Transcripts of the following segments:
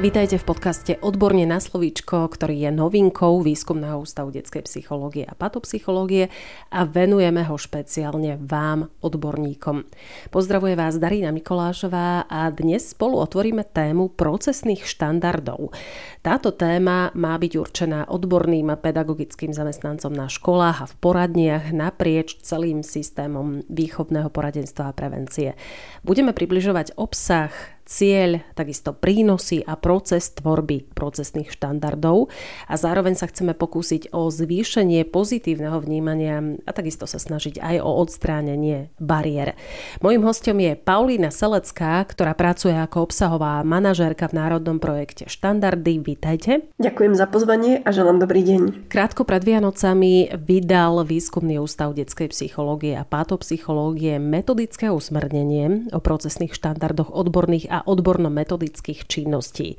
Vítajte v podcaste Odborne na slovíčko, ktorý je novinkou Výskumného ústavu detskej psychológie a patopsychológie a venujeme ho špeciálne vám, odborníkom. Pozdravuje vás Darina Mikolášová a dnes spolu otvoríme tému procesných štandardov. Táto téma má byť určená odborným pedagogickým zamestnancom na školách a v poradniach naprieč celým systémom výchovného poradenstva a prevencie. Budeme približovať obsah, cieľ, takisto prínosy a proces tvorby procesných štandardov a zároveň sa chceme pokúsiť o zvýšenie pozitívneho vnímania a takisto sa snažiť aj o odstránenie bariér. Mojím hostom je Paulína Selecká, ktorá pracuje ako obsahová manažérka v národnom projekte Štandardy. Vítajte. Ďakujem za pozvanie a želám dobrý deň. Krátko pred Vianocami vydal Výskumný ústav detskej psychológie a patopsychológie metodické usmernenie o procesných štandardoch odborných a odborno-metodických činností.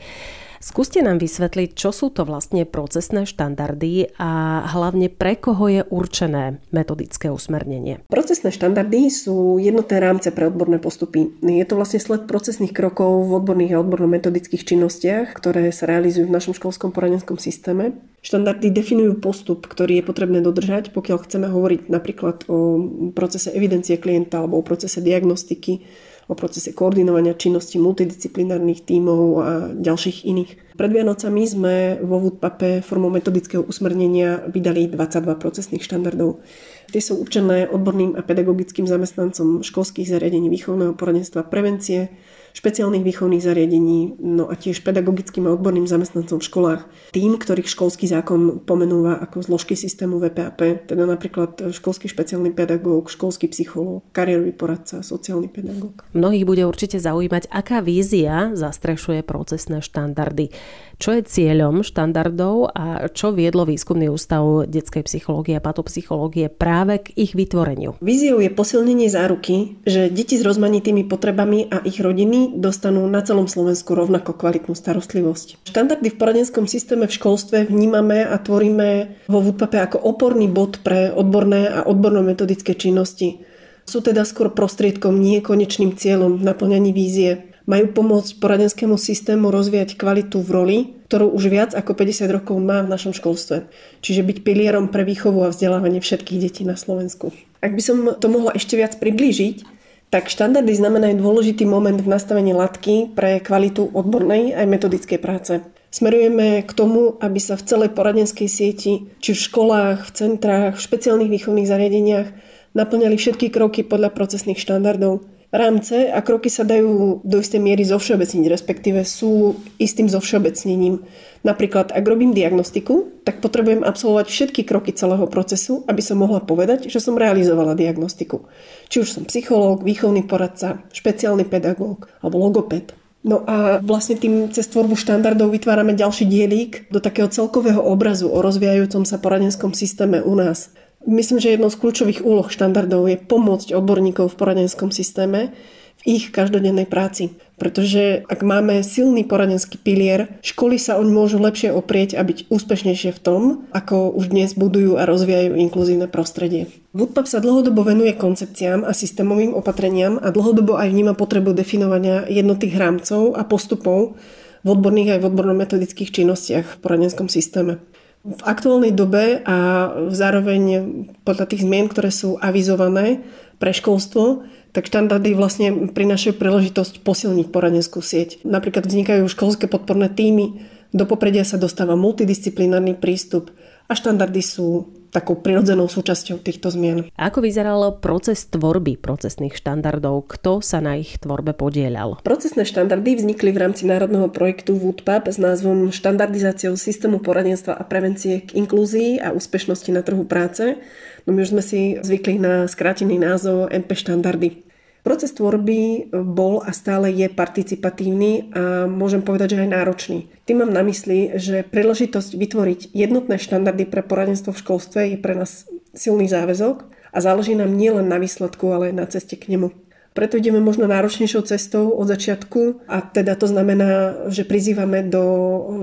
Skúste nám vysvetliť, čo sú to vlastne procesné štandardy a hlavne pre koho je určené metodické usmernenie. Procesné štandardy sú jednotné rámce pre odborné postupy. Je to vlastne sled procesných krokov v odborných a odborno-metodických činnostiach, ktoré sa realizujú v našom školskom poradenskom systéme. Štandardy definujú postup, ktorý je potrebné dodržať, pokiaľ chceme hovoriť napríklad o procese evidencie klienta alebo o procese diagnostiky o procese koordinovania činnosti multidisciplinárnych tímov a ďalších iných. Pred Vianocami sme vo Woodpape formou metodického usmernenia vydali 22 procesných štandardov. Tie sú určené odborným a pedagogickým zamestnancom školských zariadení výchovného poradenstva prevencie, špeciálnych výchovných zariadení, no a tiež pedagogickým a odborným zamestnancom v školách. Tým, ktorých školský zákon pomenúva ako zložky systému VPAP, teda napríklad školský špeciálny pedagóg, školský psychológ, kariérový poradca, sociálny pedagóg. Mnohých bude určite zaujímať, aká vízia zastrešuje procesné štandardy. Čo je cieľom štandardov a čo viedlo výskumný ústav detskej psychológie a patopsychológie práve k ich vytvoreniu? Víziou je posilnenie záruky, že deti s rozmanitými potrebami a ich rodiny dostanú na celom Slovensku rovnako kvalitnú starostlivosť. Štandardy v poradenskom systéme v školstve vnímame a tvoríme vo VUPAPE ako oporný bod pre odborné a odborno-metodické činnosti. Sú teda skôr prostriedkom, nie konečným cieľom v naplňaní vízie majú pomôcť poradenskému systému rozvíjať kvalitu v roli, ktorú už viac ako 50 rokov má v našom školstve. Čiže byť pilierom pre výchovu a vzdelávanie všetkých detí na Slovensku. Ak by som to mohla ešte viac priblížiť, tak štandardy znamenajú dôležitý moment v nastavení latky pre kvalitu odbornej aj metodickej práce. Smerujeme k tomu, aby sa v celej poradenskej sieti, či v školách, v centrách, v špeciálnych výchovných zariadeniach naplňali všetky kroky podľa procesných štandardov rámce a kroky sa dajú do istej miery zovšeobecniť, respektíve sú istým zovšeobecnením. Napríklad, ak robím diagnostiku, tak potrebujem absolvovať všetky kroky celého procesu, aby som mohla povedať, že som realizovala diagnostiku. Či už som psychológ, výchovný poradca, špeciálny pedagóg alebo logoped. No a vlastne tým cez tvorbu štandardov vytvárame ďalší dielík do takého celkového obrazu o rozvíjajúcom sa poradenskom systéme u nás. Myslím, že jednou z kľúčových úloh štandardov je pomôcť odborníkov v poradenskom systéme v ich každodennej práci. Pretože ak máme silný poradenský pilier, školy sa oň môžu lepšie oprieť a byť úspešnejšie v tom, ako už dnes budujú a rozvíjajú inkluzívne prostredie. Woodpap sa dlhodobo venuje koncepciám a systémovým opatreniam a dlhodobo aj vníma potrebu definovania jednotých rámcov a postupov v odborných aj v odborno-metodických činnostiach v poradenskom systéme. V aktuálnej dobe a zároveň podľa tých zmien, ktoré sú avizované pre školstvo, tak štandardy vlastne prinášajú príležitosť posilniť poradenskú sieť. Napríklad vznikajú školské podporné týmy, do popredia sa dostáva multidisciplinárny prístup a štandardy sú takou prirodzenou súčasťou týchto zmien. Ako vyzeral proces tvorby procesných štandardov? Kto sa na ich tvorbe podielal? Procesné štandardy vznikli v rámci národného projektu WOODPAP s názvom Štandardizáciou systému poradenstva a prevencie k inklúzii a úspešnosti na trhu práce. No my už sme si zvykli na skrátený názov MP štandardy. Proces tvorby bol a stále je participatívny a môžem povedať, že aj náročný. Tým mám na mysli, že príležitosť vytvoriť jednotné štandardy pre poradenstvo v školstve je pre nás silný záväzok a záleží nám nielen na výsledku, ale aj na ceste k nemu. Preto ideme možno náročnejšou cestou od začiatku a teda to znamená, že prizývame do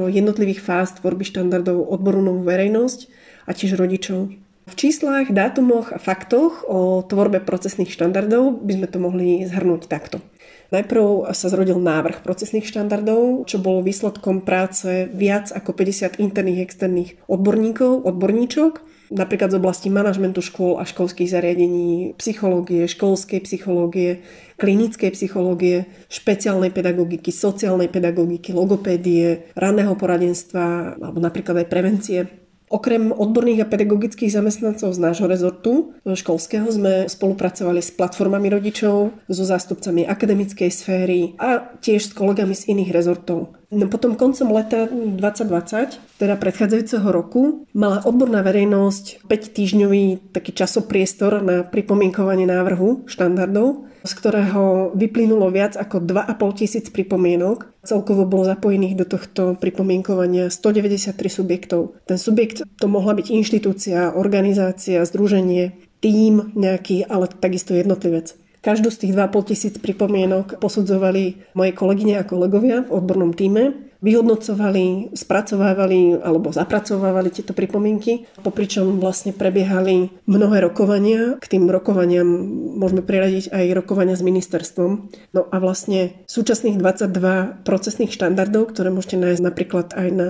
jednotlivých fáz tvorby štandardov odbornú verejnosť a tiež rodičov. V číslach, dátumoch a faktoch o tvorbe procesných štandardov by sme to mohli zhrnúť takto. Najprv sa zrodil návrh procesných štandardov, čo bolo výsledkom práce viac ako 50 interných externých odborníkov, odborníčok, napríklad z oblasti manažmentu škôl a školských zariadení, psychológie, školskej psychológie, klinickej psychológie, špeciálnej pedagogiky, sociálnej pedagogiky, logopédie, ranného poradenstva alebo napríklad aj prevencie. Okrem odborných a pedagogických zamestnancov z nášho rezortu školského sme spolupracovali s platformami rodičov, so zástupcami akademickej sféry a tiež s kolegami z iných rezortov. No potom koncom leta 2020, teda predchádzajúceho roku, mala odborná verejnosť 5 týždňový taký časopriestor na pripomienkovanie návrhu štandardov z ktorého vyplynulo viac ako 2,5 tisíc pripomienok. Celkovo bolo zapojených do tohto pripomienkovania 193 subjektov. Ten subjekt to mohla byť inštitúcia, organizácia, združenie, tím nejaký, ale takisto jednotlivec. Každú z tých 2,5 tisíc pripomienok posudzovali moje kolegyne a kolegovia v odbornom týme vyhodnocovali, spracovávali alebo zapracovávali tieto pripomienky, popričom vlastne prebiehali mnohé rokovania. K tým rokovaniam môžeme priradiť aj rokovania s ministerstvom. No a vlastne súčasných 22 procesných štandardov, ktoré môžete nájsť napríklad aj na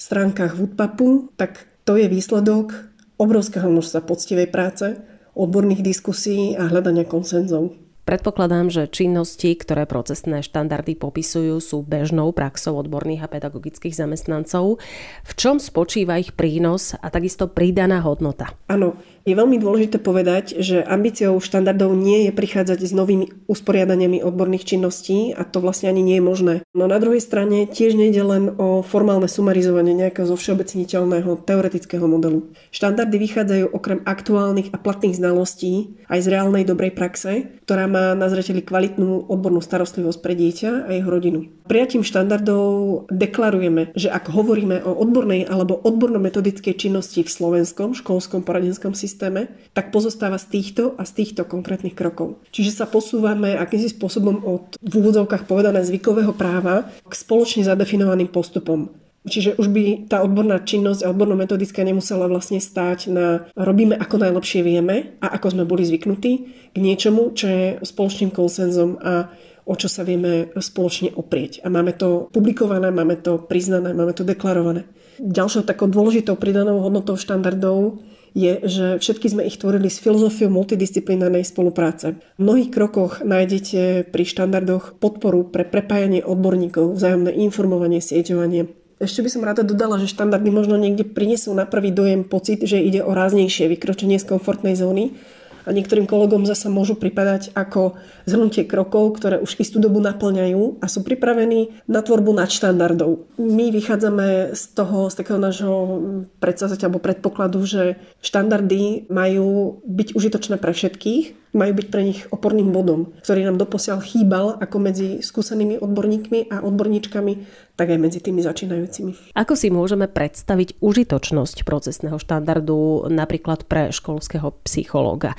stránkach Woodpapu, tak to je výsledok obrovského množstva poctivej práce, odborných diskusí a hľadania konsenzov. Predpokladám, že činnosti, ktoré procesné štandardy popisujú, sú bežnou praxou odborných a pedagogických zamestnancov. V čom spočíva ich prínos a takisto pridaná hodnota? Áno, je veľmi dôležité povedať, že ambíciou štandardov nie je prichádzať s novými usporiadaniami odborných činností a to vlastne ani nie je možné. No na druhej strane tiež nejde len o formálne sumarizovanie nejakého zo všeobecniteľného teoretického modelu. Štandardy vychádzajú okrem aktuálnych a platných znalostí aj z reálnej dobrej praxe, ktorá má na zreteli kvalitnú odbornú starostlivosť pre dieťa a jeho rodinu. Prijatím štandardov deklarujeme, že ak hovoríme o odbornej alebo odborno-metodickej činnosti v slovenskom školskom poradenskom systéme, systéme, tak pozostáva z týchto a z týchto konkrétnych krokov. Čiže sa posúvame akýmsi spôsobom od v úvodzovkách povedané zvykového práva k spoločne zadefinovaným postupom. Čiže už by tá odborná činnosť a odborno-metodická nemusela vlastne stáť na robíme ako najlepšie vieme a ako sme boli zvyknutí k niečomu, čo je spoločným konsenzom a o čo sa vieme spoločne oprieť. A máme to publikované, máme to priznané, máme to deklarované. Ďalšou takou dôležitou pridanou hodnotou štandardov je, že všetky sme ich tvorili s filozofiou multidisciplinárnej spolupráce. V mnohých krokoch nájdete pri štandardoch podporu pre prepájanie odborníkov, vzájomné informovanie, sieťovanie. Ešte by som rada dodala, že štandardy možno niekde prinesú na prvý dojem pocit, že ide o ráznejšie vykročenie z komfortnej zóny, a niektorým kolegom zasa môžu pripadať ako zhrnutie krokov, ktoré už istú dobu naplňajú a sú pripravení na tvorbu nadštandardov. My vychádzame z toho, z takého nášho predsazatia alebo predpokladu, že štandardy majú byť užitočné pre všetkých, majú byť pre nich oporným bodom, ktorý nám doposiaľ chýbal ako medzi skúsenými odborníkmi a odborníčkami, tak aj medzi tými začínajúcimi. Ako si môžeme predstaviť užitočnosť procesného štandardu napríklad pre školského psychológa?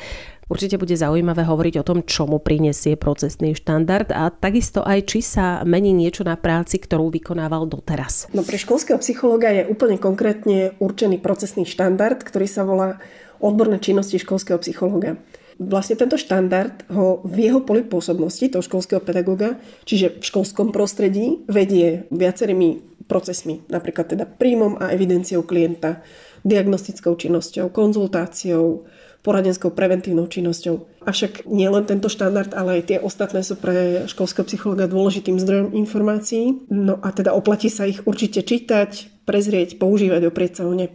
Určite bude zaujímavé hovoriť o tom, čo mu prinesie procesný štandard a takisto aj, či sa mení niečo na práci, ktorú vykonával doteraz. No pre školského psychológa je úplne konkrétne určený procesný štandard, ktorý sa volá odborné činnosti školského psychológa. Vlastne tento štandard ho v jeho poli pôsobnosti, toho školského pedagóga, čiže v školskom prostredí, vedie viacerými procesmi, napríklad teda príjmom a evidenciou klienta, diagnostickou činnosťou, konzultáciou, poradenskou preventívnou činnosťou. Avšak nie len tento štandard, ale aj tie ostatné sú pre školského psychologa dôležitým zdrojom informácií. No a teda oplatí sa ich určite čítať, prezrieť, používať, oprieť sa o ne.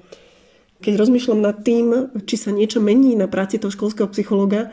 Keď rozmýšľam nad tým, či sa niečo mení na práci toho školského psychologa,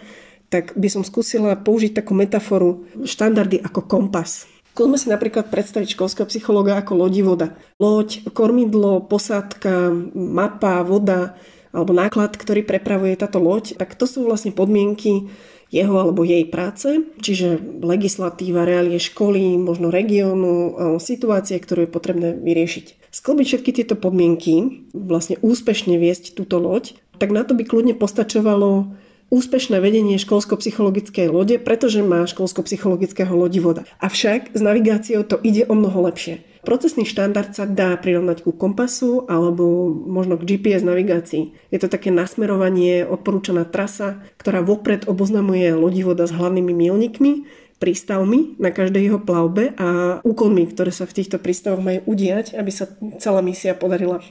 tak by som skúsila použiť takú metaforu štandardy ako kompas. Skúsme si napríklad predstaviť školského psychologa ako lodi voda. Loď, kormidlo, posádka, mapa, voda, alebo náklad, ktorý prepravuje táto loď, tak to sú vlastne podmienky jeho alebo jej práce, čiže legislatíva, reálie školy, možno regiónu, situácie, ktorú je potrebné vyriešiť. Sklbiť všetky tieto podmienky, vlastne úspešne viesť túto loď, tak na to by kľudne postačovalo úspešné vedenie školsko-psychologickej lode, pretože má školsko-psychologického lodivoda. Avšak s navigáciou to ide o mnoho lepšie. Procesný štandard sa dá prirovnať ku kompasu alebo možno k GPS navigácii. Je to také nasmerovanie, odporúčaná trasa, ktorá vopred oboznamuje lodivoda s hlavnými milníkmi, prístavmi na každej jeho plavbe a úkonmi, ktoré sa v týchto prístavoch majú udiať, aby sa celá misia podarila.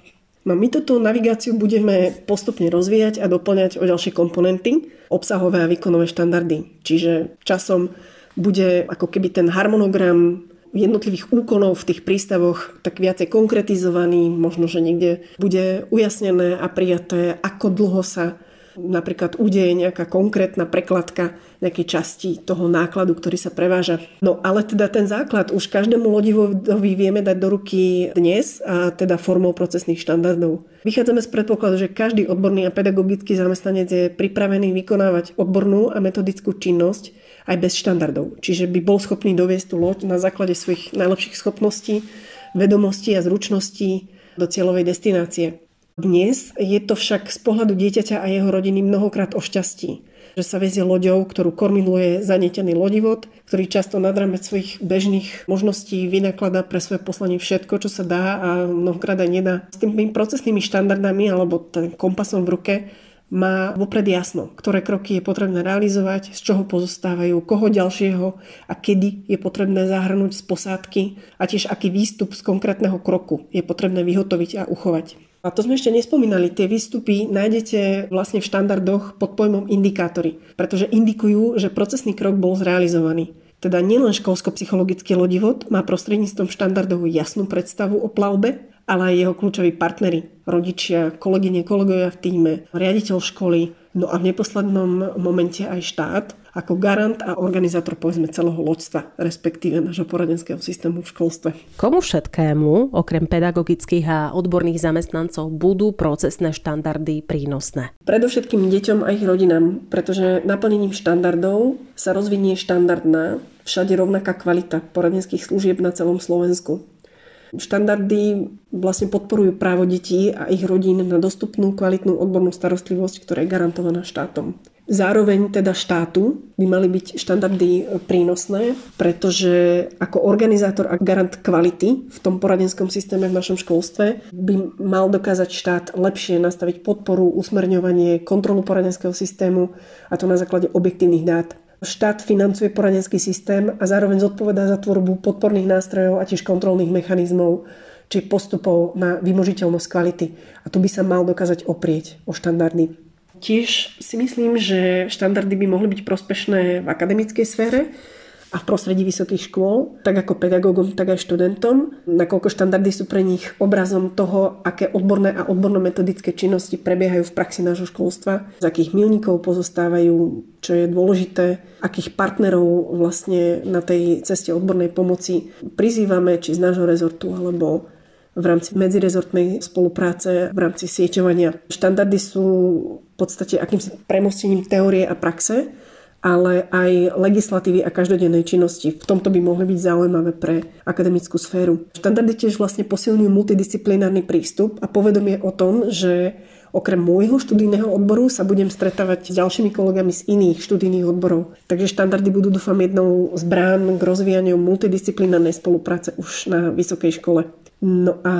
No my túto navigáciu budeme postupne rozvíjať a doplňať o ďalšie komponenty, obsahové a výkonové štandardy. Čiže časom bude ako keby ten harmonogram jednotlivých úkonov v tých prístavoch tak viacej konkretizovaný, možno, že niekde bude ujasnené a prijaté, ako dlho sa napríklad udeje nejaká konkrétna prekladka nejakej časti toho nákladu, ktorý sa preváža. No ale teda ten základ už každému lodivovi vieme dať do ruky dnes a teda formou procesných štandardov. Vychádzame z predpokladu, že každý odborný a pedagogický zamestnanec je pripravený vykonávať odbornú a metodickú činnosť aj bez štandardov. Čiže by bol schopný doviesť tú loď na základe svojich najlepších schopností, vedomostí a zručností do cieľovej destinácie. Dnes je to však z pohľadu dieťaťa a jeho rodiny mnohokrát o šťastí, že sa vezie loďou, ktorú kormidluje zanetený lodivod, ktorý často nad rámec svojich bežných možností vynakladá pre svoje poslanie všetko, čo sa dá a mnohokrát aj nedá. S tými procesnými štandardami alebo ten kompasom v ruke má vopred jasno, ktoré kroky je potrebné realizovať, z čoho pozostávajú, koho ďalšieho a kedy je potrebné zahrnúť z posádky a tiež aký výstup z konkrétneho kroku je potrebné vyhotoviť a uchovať. A to sme ešte nespomínali, tie výstupy nájdete vlastne v štandardoch pod pojmom indikátory, pretože indikujú, že procesný krok bol zrealizovaný. Teda nielen školsko-psychologický lodivod má prostredníctvom štandardov jasnú predstavu o plavbe, ale aj jeho kľúčoví partnery, rodičia, kolegyne, kolegovia v týme, riaditeľ školy, no a v neposlednom momente aj štát, ako garant a organizátor povedzme celého loďstva, respektíve nášho poradenského systému v školstve. Komu všetkému, okrem pedagogických a odborných zamestnancov, budú procesné štandardy prínosné? Predovšetkým deťom a ich rodinám, pretože naplnením štandardov sa rozvinie štandardná, všade rovnaká kvalita poradenských služieb na celom Slovensku. Štandardy vlastne podporujú právo detí a ich rodín na dostupnú kvalitnú odbornú starostlivosť, ktorá je garantovaná štátom. Zároveň teda štátu by mali byť štandardy prínosné, pretože ako organizátor a garant kvality v tom poradenskom systéme v našom školstve by mal dokázať štát lepšie nastaviť podporu, usmerňovanie, kontrolu poradenského systému a to na základe objektívnych dát. Štát financuje poradenský systém a zároveň zodpovedá za tvorbu podporných nástrojov a tiež kontrolných mechanizmov či postupov na vymožiteľnosť kvality. A tu by sa mal dokázať oprieť o štandardy. Tiež si myslím, že štandardy by mohli byť prospešné v akademickej sfére, a v prostredí vysokých škôl, tak ako pedagógom, tak aj študentom, nakoľko štandardy sú pre nich obrazom toho, aké odborné a odborno-metodické činnosti prebiehajú v praxi nášho školstva, z akých milníkov pozostávajú, čo je dôležité, akých partnerov vlastne na tej ceste odbornej pomoci prizývame, či z nášho rezortu, alebo v rámci medzirezortnej spolupráce, v rámci sieťovania. Štandardy sú v podstate akýmsi premostením teórie a praxe, ale aj legislatívy a každodennej činnosti. V tomto by mohli byť zaujímavé pre akademickú sféru. Štandardy tiež vlastne posilňujú multidisciplinárny prístup a povedomie o tom, že okrem môjho študijného odboru sa budem stretávať s ďalšími kolegami z iných študijných odborov. Takže štandardy budú, dúfam, jednou z brán k rozvíjaniu multidisciplinárnej spolupráce už na vysokej škole. No a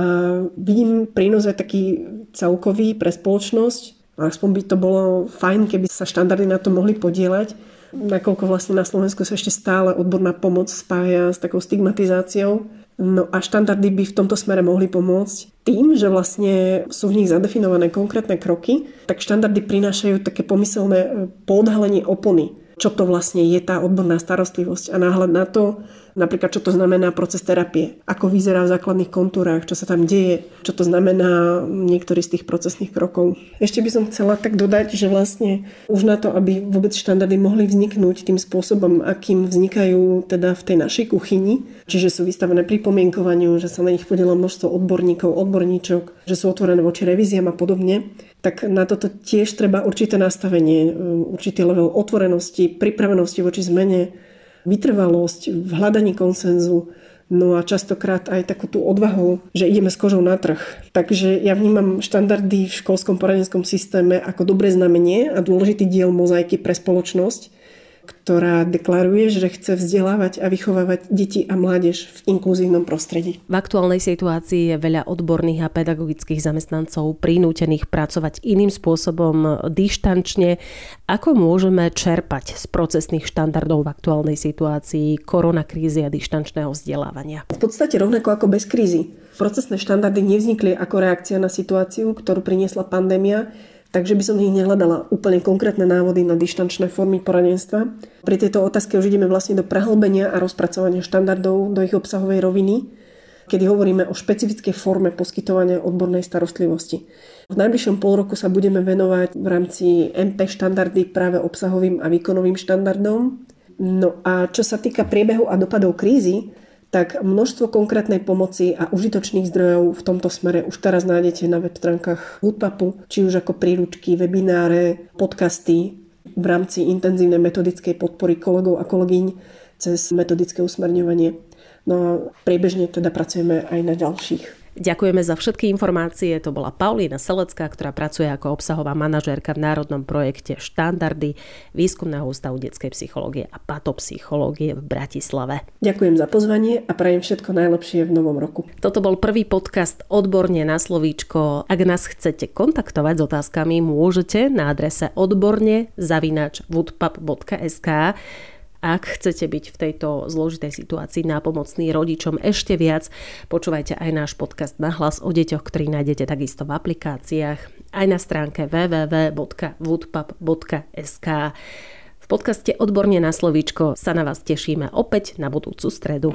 vidím prínos aj taký celkový pre spoločnosť. Aspoň by to bolo fajn, keby sa štandardy na to mohli podielať nakoľko vlastne na Slovensku sa ešte stále odborná pomoc spája s takou stigmatizáciou. No a štandardy by v tomto smere mohli pomôcť tým, že vlastne sú v nich zadefinované konkrétne kroky, tak štandardy prinášajú také pomyselné e, podhalenie opony čo to vlastne je tá odborná starostlivosť a náhľad na to, napríklad čo to znamená proces terapie, ako vyzerá v základných kontúrach, čo sa tam deje, čo to znamená niektorý z tých procesných krokov. Ešte by som chcela tak dodať, že vlastne už na to, aby vôbec štandardy mohli vzniknúť tým spôsobom, akým vznikajú teda v tej našej kuchyni, čiže sú vystavené pripomienkovaniu, že sa na nich podiela množstvo odborníkov, odborníčok, že sú otvorené voči revíziám a podobne, tak na toto tiež treba určité nastavenie, určitý level otvorenosti, pripravenosti voči zmene, vytrvalosť v hľadaní konsenzu, No a častokrát aj takú tú odvahu, že ideme s kožou na trh. Takže ja vnímam štandardy v školskom poradenskom systéme ako dobré znamenie a dôležitý diel mozaiky pre spoločnosť, ktorá deklaruje, že chce vzdelávať a vychovávať deti a mládež v inkluzívnom prostredí. V aktuálnej situácii je veľa odborných a pedagogických zamestnancov prinútených pracovať iným spôsobom dištančne. Ako môžeme čerpať z procesných štandardov v aktuálnej situácii koronakrízy a dištančného vzdelávania? V podstate rovnako ako bez krízy. Procesné štandardy nevznikli ako reakcia na situáciu, ktorú priniesla pandémia, Takže by som v nich nehľadala úplne konkrétne návody na dištančné formy poradenstva. Pri tejto otázke už ideme vlastne do prehlbenia a rozpracovania štandardov do ich obsahovej roviny, kedy hovoríme o špecifickej forme poskytovania odbornej starostlivosti. V najbližšom pol roku sa budeme venovať v rámci MP štandardy práve obsahovým a výkonovým štandardom. No a čo sa týka priebehu a dopadov krízy, tak množstvo konkrétnej pomoci a užitočných zdrojov v tomto smere už teraz nájdete na web stránkach Woodpapu, či už ako príručky, webináre, podcasty v rámci intenzívnej metodickej podpory kolegov a kolegyň cez metodické usmerňovanie. No a priebežne teda pracujeme aj na ďalších Ďakujeme za všetky informácie. To bola Paulína Selecká, ktorá pracuje ako obsahová manažérka v národnom projekte Štandardy Výskumného ústavu detskej psychológie a patopsychológie v Bratislave. Ďakujem za pozvanie a prajem všetko najlepšie v novom roku. Toto bol prvý podcast Odborne na slovíčko. Ak nás chcete kontaktovať s otázkami, môžete na adrese odborne zavinač woodpub.sk ak chcete byť v tejto zložitej situácii nápomocný rodičom ešte viac, počúvajte aj náš podcast na hlas o deťoch, ktorý nájdete takisto v aplikáciách, aj na stránke www.woodpub.sk. V podcaste Odborne na slovíčko sa na vás tešíme opäť na budúcu stredu.